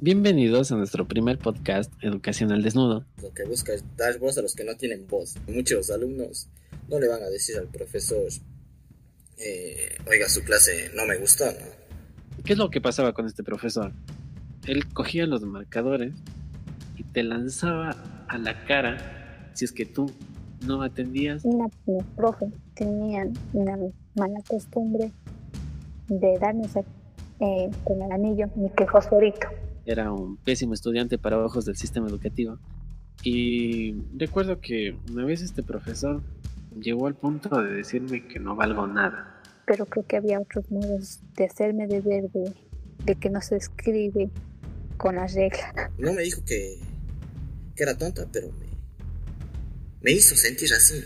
Bienvenidos a nuestro primer podcast Educación al Desnudo. Lo que busca es dar voz a los que no tienen voz. Muchos alumnos no le van a decir al profesor, eh, oiga, su clase no me gustó, ¿no? ¿Qué es lo que pasaba con este profesor? Él cogía los marcadores y te lanzaba a la cara si es que tú no atendías. Una profe tenían una mala costumbre de darnos eh, con el anillo mi que fosforito. Era un pésimo estudiante para ojos del sistema educativo. Y recuerdo que una vez este profesor llegó al punto de decirme que no valgo nada. Pero creo que había otros modos de hacerme de verde, de que no se escribe con las reglas. No me dijo que, que era tonta, pero me, me hizo sentir así.